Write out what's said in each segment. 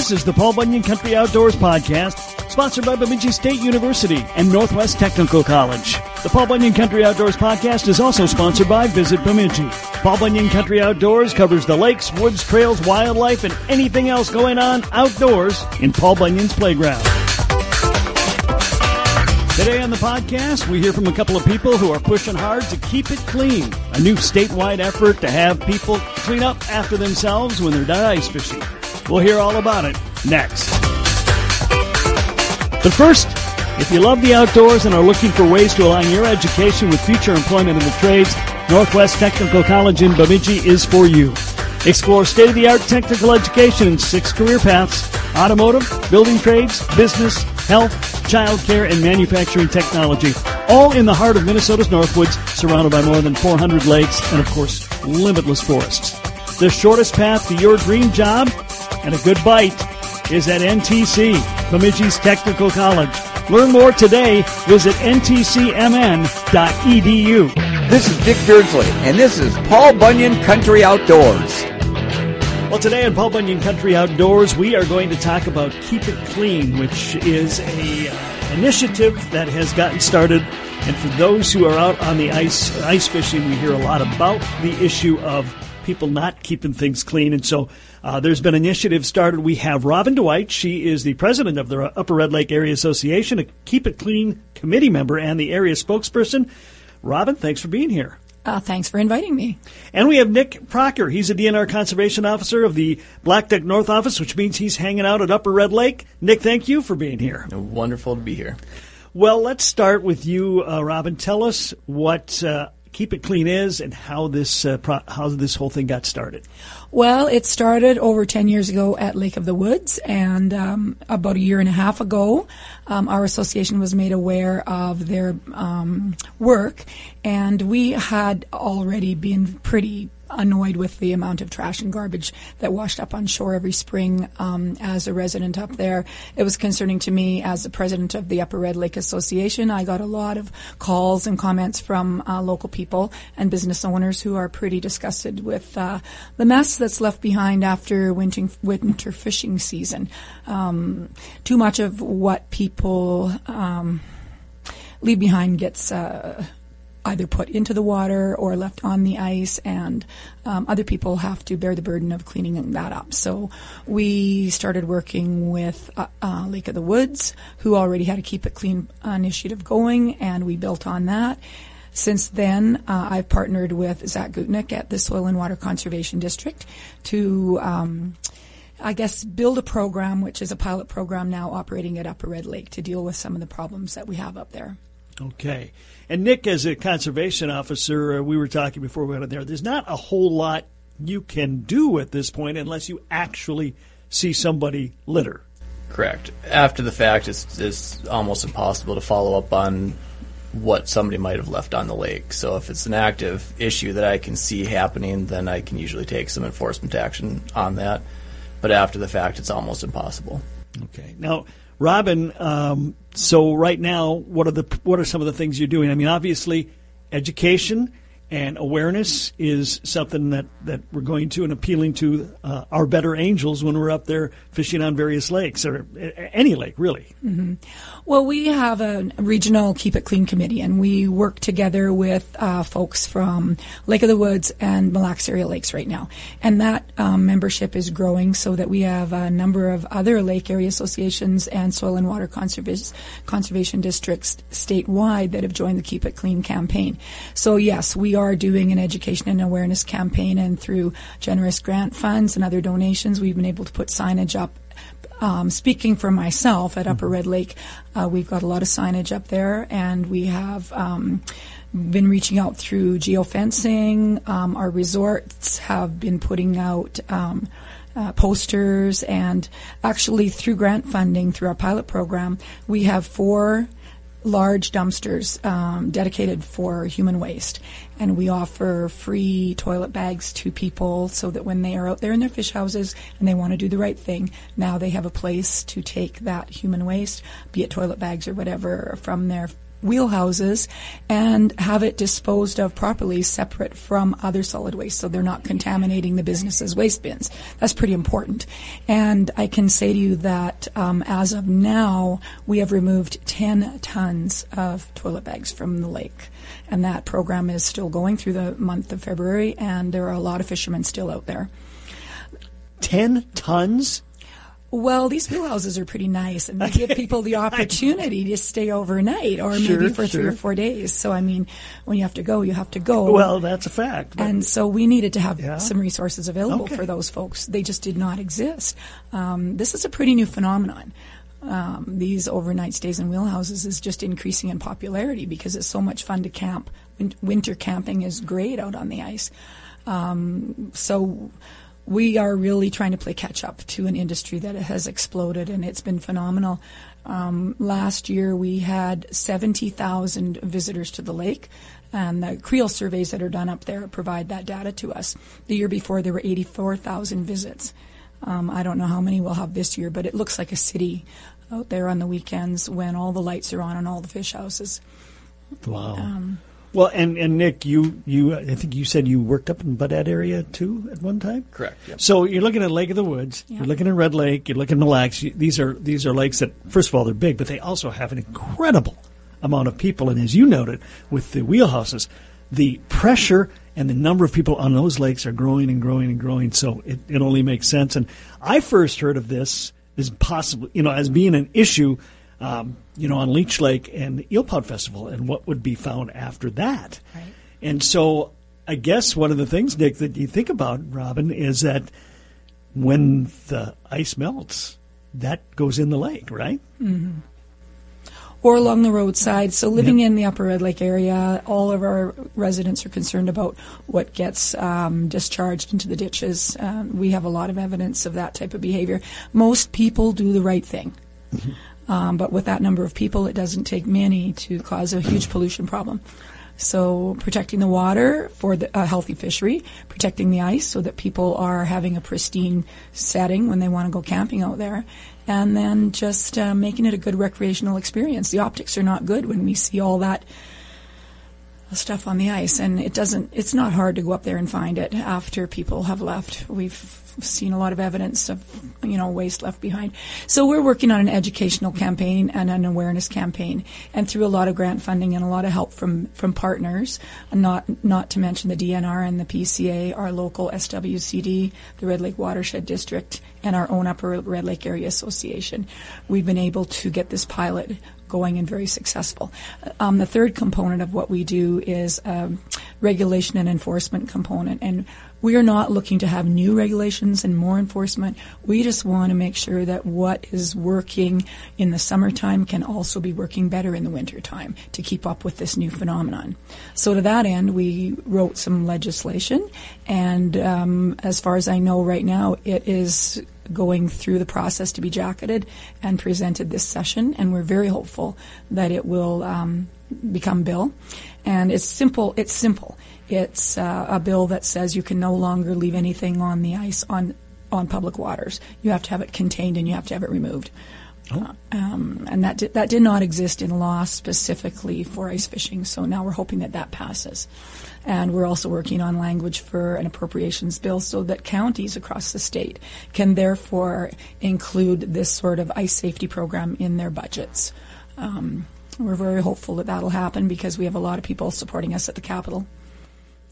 This is the Paul Bunyan Country Outdoors Podcast, sponsored by Bemidji State University and Northwest Technical College. The Paul Bunyan Country Outdoors Podcast is also sponsored by Visit Bemidji. Paul Bunyan Country Outdoors covers the lakes, woods, trails, wildlife, and anything else going on outdoors in Paul Bunyan's playground. Today on the podcast, we hear from a couple of people who are pushing hard to keep it clean. A new statewide effort to have people clean up after themselves when they're done ice fishing. We'll hear all about it next. But first, if you love the outdoors and are looking for ways to align your education with future employment in the trades, Northwest Technical College in Bemidji is for you. Explore state-of-the-art technical education in six career paths, automotive, building trades, business, health, childcare, and manufacturing technology, all in the heart of Minnesota's Northwoods, surrounded by more than 400 lakes and, of course, limitless forests. The shortest path to your dream job and a good bite is at NTC, Bemidji's Technical College. Learn more today. Visit ntcmn.edu. This is Dick Beardsley, and this is Paul Bunyan Country Outdoors. Well, today on Paul Bunyan Country Outdoors, we are going to talk about Keep It Clean, which is a uh, initiative that has gotten started. And for those who are out on the ice, ice fishing, we hear a lot about the issue of people not keeping things clean. And so uh, there's been an initiative started. We have Robyn Dwight. She is the president of the Upper Red Lake Area Association, a Keep It Clean committee member, and the area spokesperson. Robyn, thanks for being here. Uh, thanks for inviting me. And we have Nick Prachar. He's a DNR conservation officer of the Blackduck North office, which means he's hanging out at Upper Red Lake. Nick, thank you for being here. Wonderful to be here. Well, let's start with you, uh, Robyn. Tell us what uh, Keep It Clean is and how this uh, pro- how this whole thing got started. Well, it started over 10 years ago at Lake of the Woods, and um, about a year and a half ago, um, our association was made aware of their um, work, and we had already been pretty annoyed with the amount of trash and garbage that washed up on shore every spring um, as a resident up there. It was concerning to me as the president of the Upper Red Lake Association. I got a lot of calls and comments from uh, local people and business owners who are pretty disgusted with uh, the mess that's left behind after winter, winter fishing season. Um, too much of what people um, leave behind gets uh, either put into the water or left on the ice, and um, other people have to bear the burden of cleaning that up. So we started working with uh, uh, Lake of the Woods, who already had a Keep It Clean initiative going, and we built on that. Since then, uh, I've partnered with Zach Gutnick at the Soil and Water Conservation District to um, I guess, build a program, which is a pilot program now operating at Upper Red Lake to deal with some of the problems that we have up there. Okay. And Nick, as a conservation officer, uh, we were talking before we went in there, there's not a whole lot you can do at this point unless you actually see somebody litter. Correct. After the fact, it's, it's almost impossible to follow up on what somebody might have left on the lake. So if it's an active issue that I can see happening, then I can usually take some enforcement action on that. But after the fact, it's almost impossible. Okay. Now, Robyn, um, so right now, what are the what are some of the things you're doing? I mean, obviously, education and awareness is something that, that we're going to and appealing to uh, our better angels when we're up there fishing on various lakes or any lake, really. Mm-hmm. Well, we have a regional Keep It Clean committee, and we work together with uh, folks from Lake of the Woods and Mille Lacs area lakes right now. And that um, membership is growing so that we have a number of other lake area associations and soil and water conservation, conservation districts statewide that have joined the Keep It Clean campaign. So, yes, we are doing an education and awareness campaign, and through generous grant funds and other donations, we've been able to put signage up. Um, speaking for myself at Upper Red Lake, uh, we've got a lot of signage up there, and we have. Um, been reaching out through geofencing. Um, our resorts have been putting out um, uh, posters, and actually through grant funding through our pilot program, we have four large dumpsters um, dedicated for human waste. And we offer free toilet bags to people so that when they are out there in their fish houses and they want to do the right thing, now they have a place to take that human waste, be it toilet bags or whatever, from their wheelhouses and have it disposed of properly, separate from other solid waste, so they're not contaminating the business's waste bins. That's pretty important. And I can say to you that um, as of now, we have removed 10 tons of toilet bags from the lake. And that program is still going through the month of February, and there are a lot of fishermen still out there. 10 tons? Well, these wheelhouses are pretty nice, and they give people the opportunity to stay overnight, or Sure, maybe for three or four days. So, I mean, when you have to go, you have to go. Well, that's a fact. and so we needed to have Yeah. some resources available Okay. for those folks. They just did not exist. Um, this is a pretty new phenomenon. Um, these overnight stays in wheelhouses is just increasing in popularity because it's so much fun to camp. Winter camping is great out on the ice. Um, so we are really trying to play catch up to an industry that has exploded and it's been phenomenal. Um, last year we had 70,000 visitors to the lake. And the Creel surveys that are done up there provide that data to us. The year before there were 84,000 visits. Um, I don't know how many we'll have this year, but it looks like a city out there on the weekends when all the lights are on and all the fish houses. wow. um, well, and, and Nick, you, you, I think you said you worked up in Baudette area too at one time? Correct. Yep. So you're looking at Lake of the Woods. Yeah. You're looking at Red Lake. You're looking at Mille Lacs. You- These are these are lakes that, first of all, they're big, but they also have an incredible amount of people. And as you noted, with the wheelhouses, the pressure and the number of people on those lakes are growing and growing and growing. So it, it only makes sense. And I first heard of this as possible, you know, as being an issue, um, you know, on Leech Lake and the Eelpout Festival, and what would be found after that. Right. And so I guess one of the things, Nick, that you think about, Robyn, is that when the ice melts, that goes in the lake, right? or along the roadside. So living in the Upper Red Lake area, all of our residents are concerned about what gets um, discharged into the ditches. Um, we have a lot of evidence of that type of behavior. Most people do the right thing. Um, but with that number of people, it doesn't take many to cause a huge pollution problem. So protecting the water for the, a healthy fishery, protecting the ice so that people are having a pristine setting when they want to go camping out there, and then just uh, making it a good recreational experience. The optics are not good when we see all that stuff on the ice, and it doesn't. It's not hard to go up there and find it after people have left. We've seen a lot of evidence of you know waste left behind. So we're working on an educational campaign and an awareness campaign, and through a lot of grant funding and a lot of help from from partners, not not to mention the DNR and the PCA, our local SWCD, the Red Lake Watershed District, and our own Upper Red Lake Area Association. We've been able to get this pilot going and very successful. Um, the third component of what we do is um, regulation and enforcement component, and we are not looking to have new regulations and more enforcement. We just want to make sure that what is working in the summertime can also be working better in the wintertime to keep up with this new phenomenon. So to that end, we wrote some legislation, and um, as far as I know right now, it is going through the process to be jacketed and presented this session, and we're very hopeful that it will um, become bill. And it's simple. It's simple. It's uh, a bill that says you can no longer leave anything on the ice on on public waters. You have to have it contained and you have to have it removed. Uh, um, and that did, that did not exist in law specifically for ice fishing. So now we're hoping that that passes. And we're also working on language for an appropriations bill so that counties across the state can therefore include this sort of ice safety program in their budgets. Um, we're very hopeful that that'll happen because we have a lot of people supporting us at the Capitol.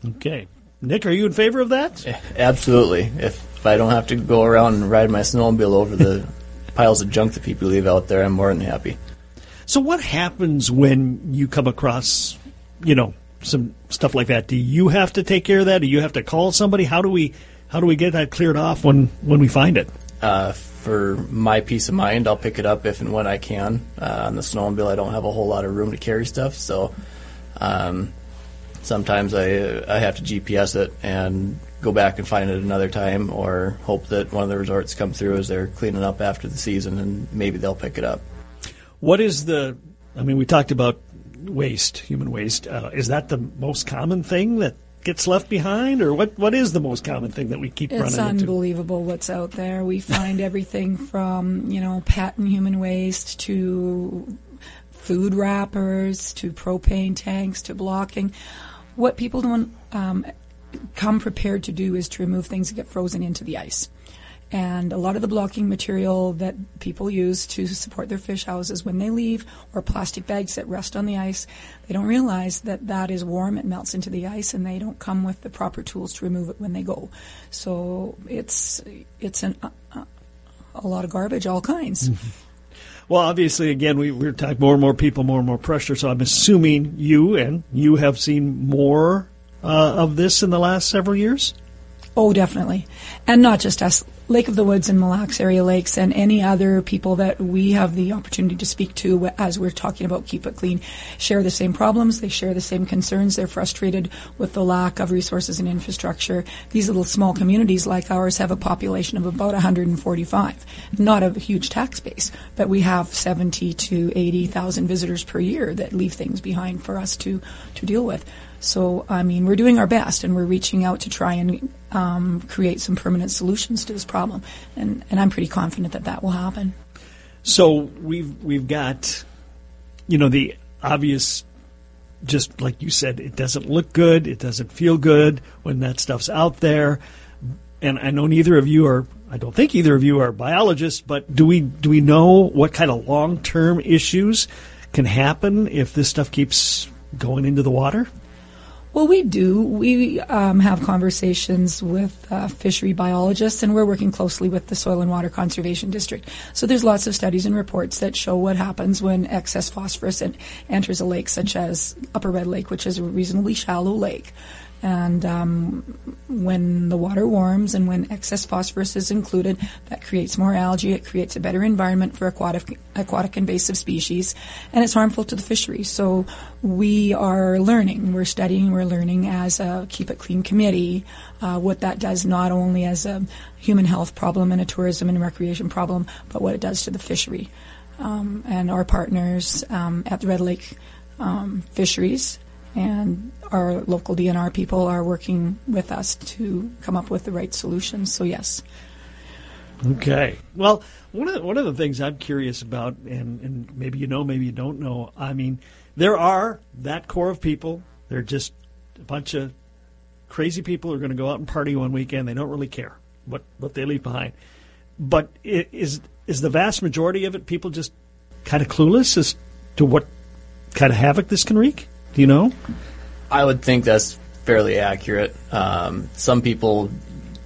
Okay. Nick, are you in favor of that? Absolutely. If, if I don't have to go around and ride my snowmobile over the piles of junk that people leave out there, I'm more than happy. So what happens when you come across, you know, some stuff like that? Do you have to take care of that? Do you have to call somebody? How do we how do we get that cleared off when when we find it? Uh, for my peace of mind, I'll pick it up if and when I can. Uh, on the snowmobile, I don't have a whole lot of room to carry stuff, so um, sometimes I I have to GPS it and go back and find it another time, or hope that one of the resorts come through as they're cleaning up after the season, and maybe they'll pick it up. What is the I mean, we talked about waste, human waste. Uh, is that the most common thing that gets left behind or what what is the most common thing that we keep It's running into? It's unbelievable what's out there. We find everything from, you know, pet and human waste to food wrappers to propane tanks to blocking. What people don't um, come prepared to do is to remove things that get frozen into the ice. And a lot of the blocking material that people use to support their fish houses when they leave, or plastic bags that rest on the ice, they don't realize that that is warm, it melts into the ice, and they don't come with the proper tools to remove it when they go. So it's it's an, uh, a lot of garbage, all kinds. Mm-hmm. Well, obviously, again, we, we're talking more and more people, more and more pressure. So I'm assuming you and you have seen more uh, of this in the last several years. Oh, definitely, and not just us. Lake of the Woods and Mille Lacs area lakes and any other people that we have the opportunity to speak to as we're talking about Keep It Clean share the same problems. They share the same concerns. They're frustrated with the lack of resources and infrastructure. These little small communities like ours have a population of about 145. Not a huge tax base, but we have 70 to 80,000 visitors per year that leave things behind for us to, to deal with. So, I mean, we're doing our best and we're reaching out to try and um, create some permanent solutions to this problem. And, and I'm pretty confident that that will happen. So we've we've got, you know, the obvious, just like you said, it doesn't look good, it doesn't feel good when that stuff's out there. And I know neither of you are. I don't think either of you are biologists, but do we do we know what kind of long term issues can happen if this stuff keeps going into the water? Well, we do. We um, have conversations with uh, fishery biologists, and we're working closely with the Soil and Water Conservation District. So there's lots of studies and reports that show what happens when excess phosphorus enters a lake, such as Upper Red Lake, which is a reasonably shallow lake. And um, when the water warms and when excess phosphorus is included, that creates more algae. It creates a better environment for aquatic, aquatic invasive species, and it's harmful to the fishery. So we are learning, we're studying, we're learning as a Keep It Clean committee uh, what that does not only as a human health problem and a tourism and recreation problem, but what it does to the fishery. Um, and our partners um, at the Red Lake um, Fisheries and our local DNR people are working with us to come up with the right solutions. So yes. Okay. Well, one of the, one of the things I'm curious about, and, and maybe you know, maybe you don't know. I mean, there are that core of people. They're just a bunch of crazy people who are going to go out and party one weekend. They don't really care what what they leave behind. But is is the vast majority of it people just kind of clueless as to what kind of havoc this can wreak? Do you know? I would think that's fairly accurate. Um, some people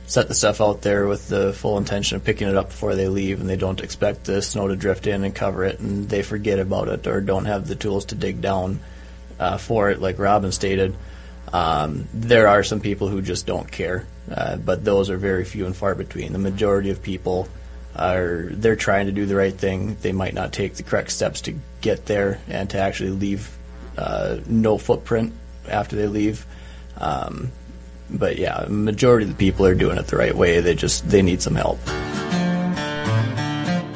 set the stuff out there with the full intention of picking it up before they leave, and they don't expect the snow to drift in and cover it, and they forget about it or don't have the tools to dig down uh, for it, like Robyn stated. Um, there are some people who just don't care, uh, but those are very few and far between. The majority of people are they're trying to do the right thing. They might not take the correct steps to get there and to actually leave uh, no footprint after they leave. Um, but yeah, majority of the people are doing it the right way. They just they need some help.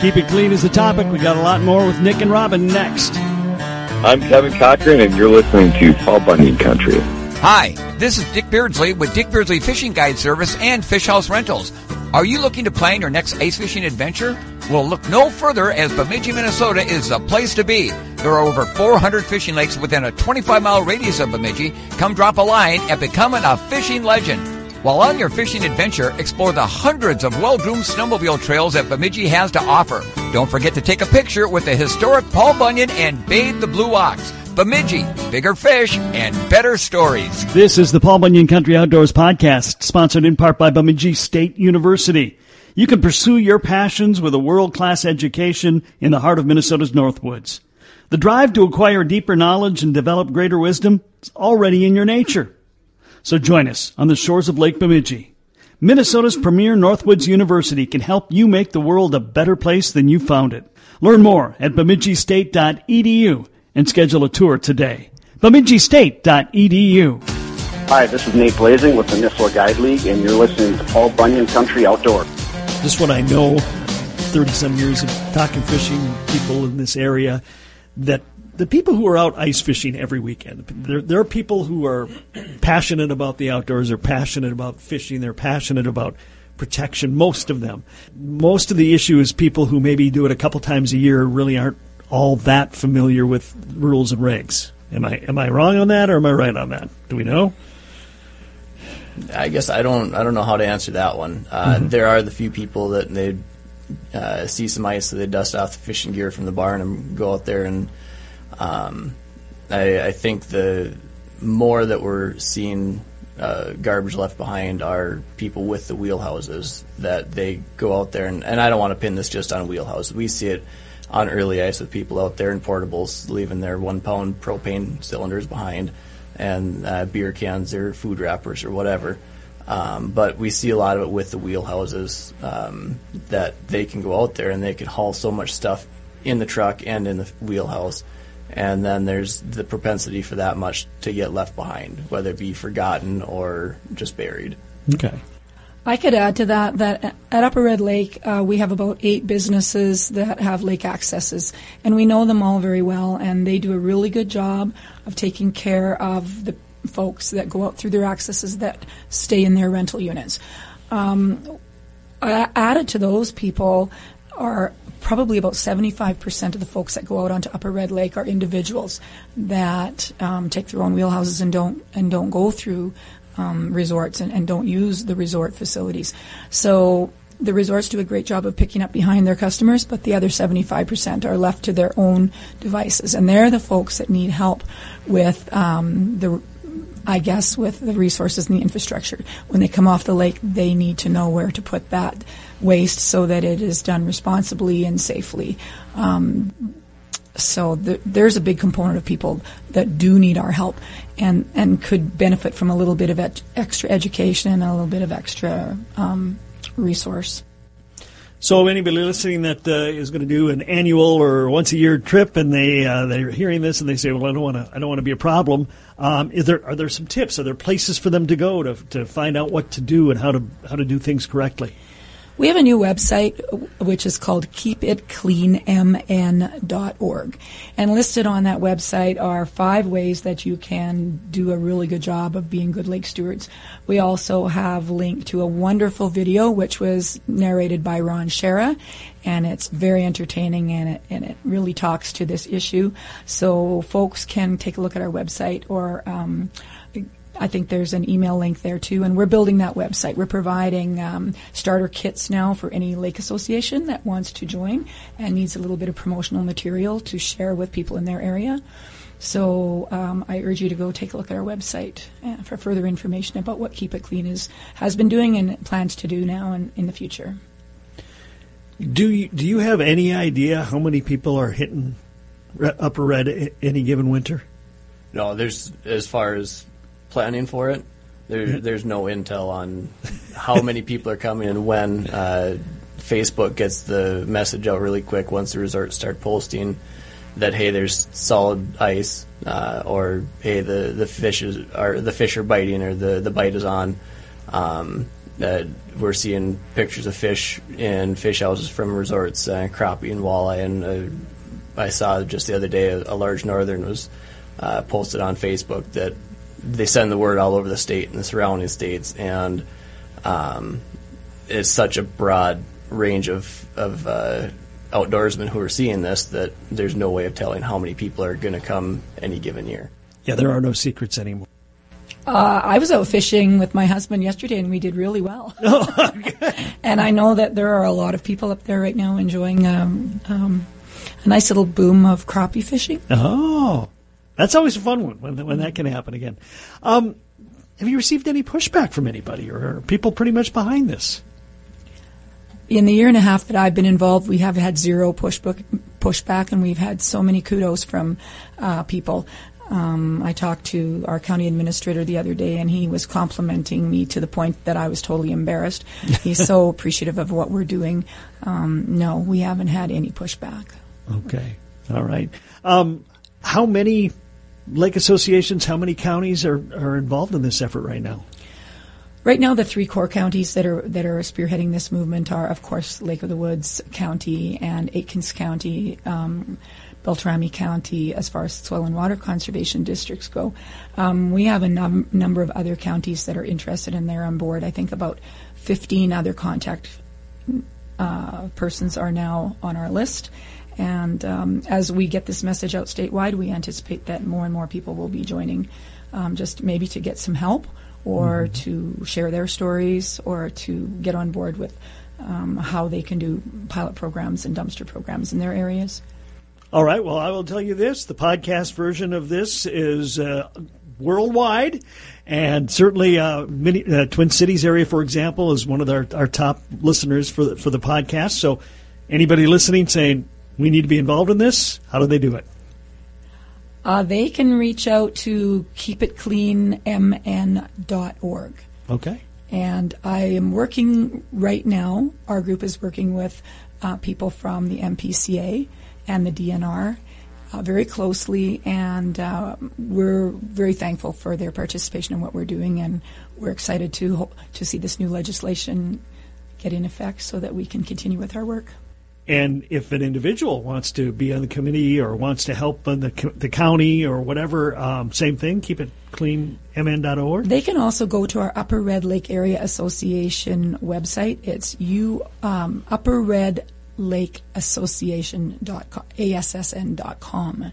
Keep it clean is the topic. We got a lot more with Nick and Robyn next. I'm Kevin Cochran, and you're listening to Paul Bunyan Country. Hi, this is Dick Beardsley with Dick Beardsley Fishing Guide Service and Fish House Rentals. Are you looking to plan your next ice fishing adventure? Well, look no further as Bemidji, Minnesota is the place to be. There are over 400 fishing lakes within a 25 mile radius of Bemidji. Come drop a line and become a fishing legend. While on your fishing adventure, explore the hundreds of well-groomed snowmobile trails that Bemidji has to offer. Don't forget to take a picture with the historic Paul Bunyan and Babe the Blue Ox. Bemidji, bigger fish and better stories. This is the Paul Bunyan Country Outdoors Podcast, sponsored in part by Bemidji State University. You can pursue your passions with a world class education in the heart of Minnesota's Northwoods. The drive to acquire deeper knowledge and develop greater wisdom is already in your nature. So join us on the shores of Lake Bemidji. Minnesota's premier Northwoods University can help you make the world a better place than you found it. Learn more at bemidjistate.edu and schedule a tour today. bemidjistate.edu. Hi, this is Nate Blazing with the Nisswa Guide League, and you're listening to Paul Bunyan Country Outdoor. Just what I know, 30 some years of talking fishing people in this area, that the people who are out ice fishing every weekend, there, there are people who are passionate about the outdoors, they're passionate about fishing, they're passionate about protection, most of them. Most of the issue is people who maybe do it a couple times a year really aren't all that familiar with rules and regs. Am I am I wrong on that, or am I right on that? Do we know? I guess I don't I don't know how to answer that one. Uh, Mm-hmm. There are the few people that they uh, see some ice, so they dust off the fishing gear from the barn and go out there. And um, I, I think the more that we're seeing uh, garbage left behind are people with the wheelhouses that they go out there and, and I don't want to pin this just on wheelhouses. We see it on early ice with people out there in portables leaving their one pound propane cylinders behind and uh, beer cans or food wrappers or whatever. Um, but we see a lot of it with the wheelhouses um, that they can go out there and they can haul so much stuff in the truck and in the wheelhouse. And then there's the propensity for that much to get left behind, whether it be forgotten or just buried. Okay. I could add to that that at Upper Red Lake, uh, we have about eight businesses that have lake accesses, and we know them all very well, and they do a really good job of taking care of the folks that go out through their accesses that stay in their rental units. Um, added to those people are probably about 75% of the folks that go out onto Upper Red Lake are individuals that um, take their own wheelhouses and don't and don't go through um, resorts and, and don't use the resort facilities. So the resorts do a great job of picking up behind their customers, but the other 75% are left to their own devices, and they're the folks that need help with um, the I guess, with the resources and the infrastructure. When they come off the lake, they need to know where to put that waste so that it is done responsibly and safely. Um, so th- there's a big component of people that do need our help and, and could benefit from a little bit of extra education and a little bit of extra um, resource. So anybody listening that uh, is going to do an annual or once a year trip, and they uh, they're hearing this and they say, "Well, I don't want to. I don't want to be a problem." Um, is there are there some tips? Are there places for them to go to to find out what to do and how to how to do things correctly? We have a new website which is called keepitcleanmn.org. And listed on that website are five ways that you can do a really good job of being good lake stewards. We also have linked to a wonderful video which was narrated by Ron Schara and it's very entertaining and it, and it really talks to this issue. So folks can take a look at our website or um, I think there's an email link there too, and we're building that website. We're providing um, starter kits now for any lake association that wants to join and needs a little bit of promotional material to share with people in their area. So um, I urge you to go take a look at our website uh, for further information about what Keep It Clean is has been doing and plans to do now and in the future. Do you do you have any idea how many people are hitting Upper Red any given winter? No, there's as far as planning for it. There, there's no intel on how many people are coming and when. Uh, Facebook gets the message out really quick once the resorts start posting that hey, there's solid ice, uh, or hey, the the fish is are the fish are biting, or the the bite is on. Um, that we're seeing pictures of fish in fish houses from resorts, uh, crappie and walleye, and uh, I saw just the other day a, a large northern was uh, posted on Facebook that they send the word all over the state and the surrounding states, and um, it's such a broad range of of uh, outdoorsmen who are seeing this that there's no way of telling how many people are going to come any given year. Yeah, there are no secrets anymore. Uh, I was out fishing with my husband yesterday, and we did really well. and I know that there are a lot of people up there right now enjoying um, um, a nice little boom of crappie fishing. Oh, that's always a fun one when when that can happen again. Um, have you received any pushback from anybody, or are people pretty much behind this? In the year and a half that I've been involved, we have had zero pushback, pushback and we've had so many kudos from uh, people. Um, I talked to our county administrator the other day, and he was complimenting me to the point that I was totally embarrassed. He's so appreciative of what we're doing. Um, no, we haven't had any pushback. Okay, all right. Um, how many lake associations, how many counties are, are involved in this effort right now? Right now, the three core counties that are that are spearheading this movement are, of course, Lake of the Woods County and Aikens County, um, Beltrami County, as far as soil and water conservation districts go. Um, we have a num- number of other counties that are interested and they're on board. I think about 15 other contact uh, persons are now on our list, And um, as we get this message out statewide, we anticipate that more and more people will be joining, um, just maybe to get some help or to share their stories or to get on board with um, how they can do pilot programs and dumpster programs in their areas. All right. Well, I will tell you this: the podcast version of this is uh, worldwide, and certainly uh, many, uh, Twin Cities area, for example, is one of our, our top listeners for the, for the podcast. So, anybody listening saying we need to be involved in this, how do they do it? Uh, they can reach out to keepitcleanmn.org. Okay. And I am working right now. Our group is working with uh, people from the MPCA and the DNR uh, very closely, and uh, we're very thankful for their participation in what we're doing, and we're excited to to see this new legislation get in effect so that we can continue with our work. And if an individual wants to be on the committee or wants to help on the, the county or whatever, um, same thing, keep it clean, mn.org. They can also go to our Upper Red Lake Area Association website. It's you um, Upper Red Lake Association.com, ASSN.com.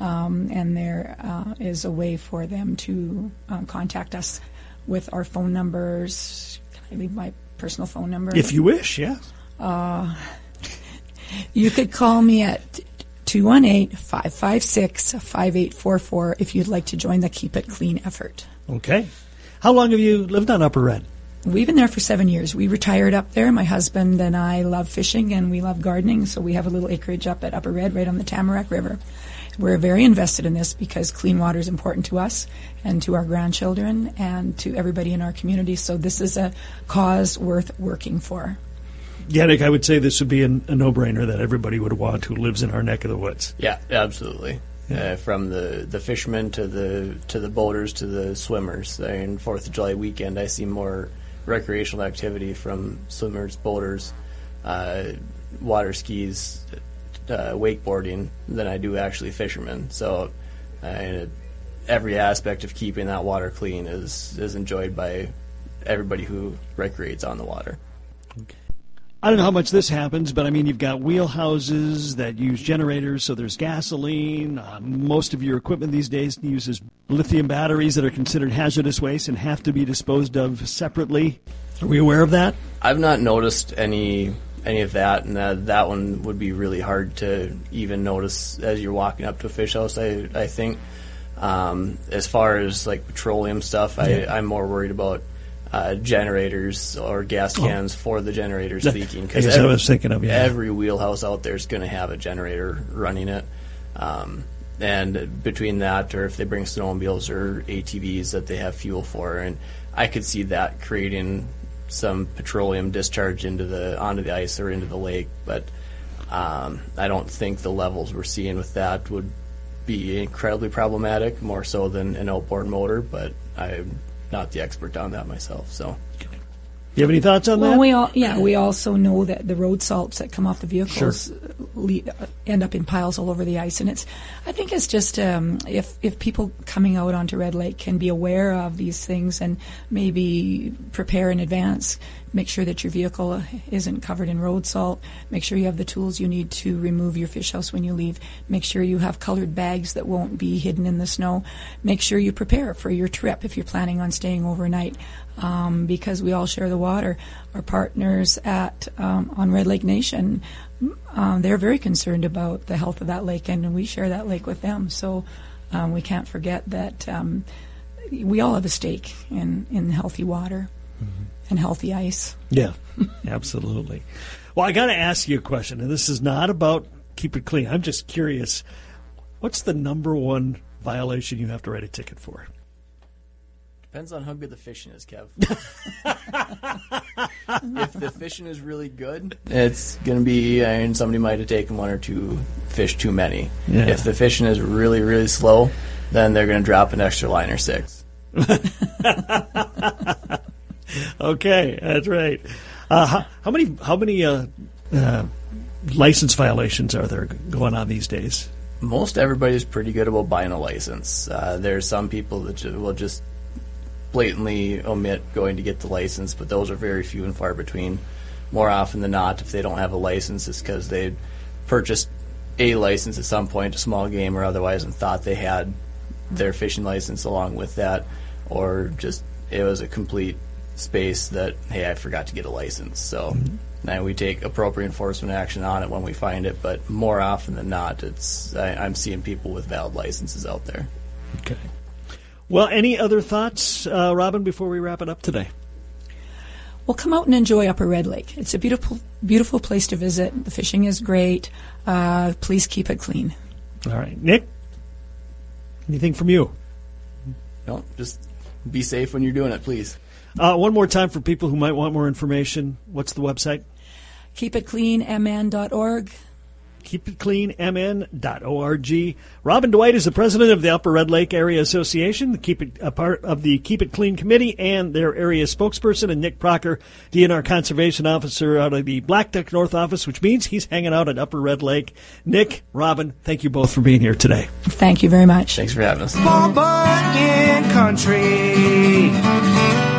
Um, and there uh, is a way for them to um, contact us with our phone numbers. Can I leave my personal phone number? If you wish, yeah. You could call me at 218 556 5844 if you'd like to join the Keep It Clean effort. Okay. How long have you lived on Upper Red? We've been there for seven years. We retired up there. My husband and I love fishing and we love gardening, so we have a little acreage up at Upper Red right on the Tamarack River. We're very invested in this because clean water is important to us and to our grandchildren and to everybody in our community. So this is a cause worth working for. Yannick, I would say this would be a, a no-brainer that everybody would want who lives in our neck of the woods. Yeah, absolutely. Uh, from the, the fishermen to the to the boaters to the swimmers. I mean, Fourth of July weekend, I see more recreational activity from swimmers, boaters, uh, water skis, uh, wakeboarding than I do actually fishermen. So, uh, it, every aspect of keeping that water clean is is enjoyed by everybody who recreates on the water. I don't know how much this happens, but I mean, you've got wheelhouses that use generators, so there's gasoline. Uh, most of your equipment these days uses lithium batteries that are considered hazardous waste and have to be disposed of separately. Are we aware of that? I've not noticed any any of that, and that that one would be really hard to even notice as you're walking up to a fish house. I I think. Um, as far as like petroleum stuff, I, I'm more worried about uh, generators or gas cans for the generators leaking I I was thinking of, yeah. every wheelhouse out there is going to have a generator running it. Um, and between that, or if they bring snowmobiles or ATVs that they have fuel for, and I could see that creating some petroleum discharge into the onto the ice or into the lake. But um, I don't think the levels we're seeing with that would be incredibly problematic, more so than an outboard motor. But I'm not the expert on that myself, so. Do you have any thoughts on Well, that? we all yeah we also know that the road salts that come off the vehicles le- end up in piles all over the ice, and it's I think it's just um, if if people coming out onto Red Lake can be aware of these things and maybe prepare in advance, make sure that your vehicle isn't covered in road salt, make sure you have the tools you need to remove your fish house when you leave, make sure you have colored bags that won't be hidden in the snow, make sure you prepare for your trip if you're planning on staying overnight. Um, because we all share the water. Our partners at um, on Red Lake Nation, um, they're very concerned about the health of that lake, and we share that lake with them. So um, we can't forget that um, we all have a stake in in healthy water and healthy ice. Yeah, absolutely. Well, I got to ask you a question, and this is not about keep it clean. I'm just curious. What's the number one violation you have to write a ticket for? Depends on how good the fishing is, Kev. if the fishing is really good, it's going to be, I mean, somebody might have taken one or two fish too many. Yeah. If the fishing is really, really slow, then they're going to drop an extra line or six. Okay, that's right. Uh, how, how many how many uh, uh, license violations are there going on these days? Most everybody's pretty good about buying a license. Uh, there are some people that ju- will just blatantly omit going to get the license, but those are very few and far between. More often than not, if they don't have a license, it's because they purchased a license at some point, a small game or otherwise, and thought they had their fishing license along with that, or just it was a complete space that hey, I forgot to get a license. So now we take appropriate enforcement action on it when we find it, but more often than not, it's I, I'm seeing people with valid licenses out there. Okay. Well, any other thoughts, uh, Robyn, before we wrap it up today? Well, come out and enjoy Upper Red Lake. It's a beautiful, beautiful place to visit. The fishing is great. Uh, please keep it clean. All right, Nick. Anything from you? No, just be safe when you're doing it, please. Uh, one more time for people who might want more information. What's the website? KeepItCleanMN.org. keepitcleanmn.org. Robyn Dwight is the president of the Upper Red Lake Area Association, the keep it, a part of the Keep It Clean Committee, and their area spokesperson, and Nick Prachar, DNR Conservation Officer out of the Blackduck North office, which means he's hanging out at Upper Red Lake. Nick, Robyn, thank you both for being here today. Thank you very much. Thanks for having us. Paul Bunyan Country.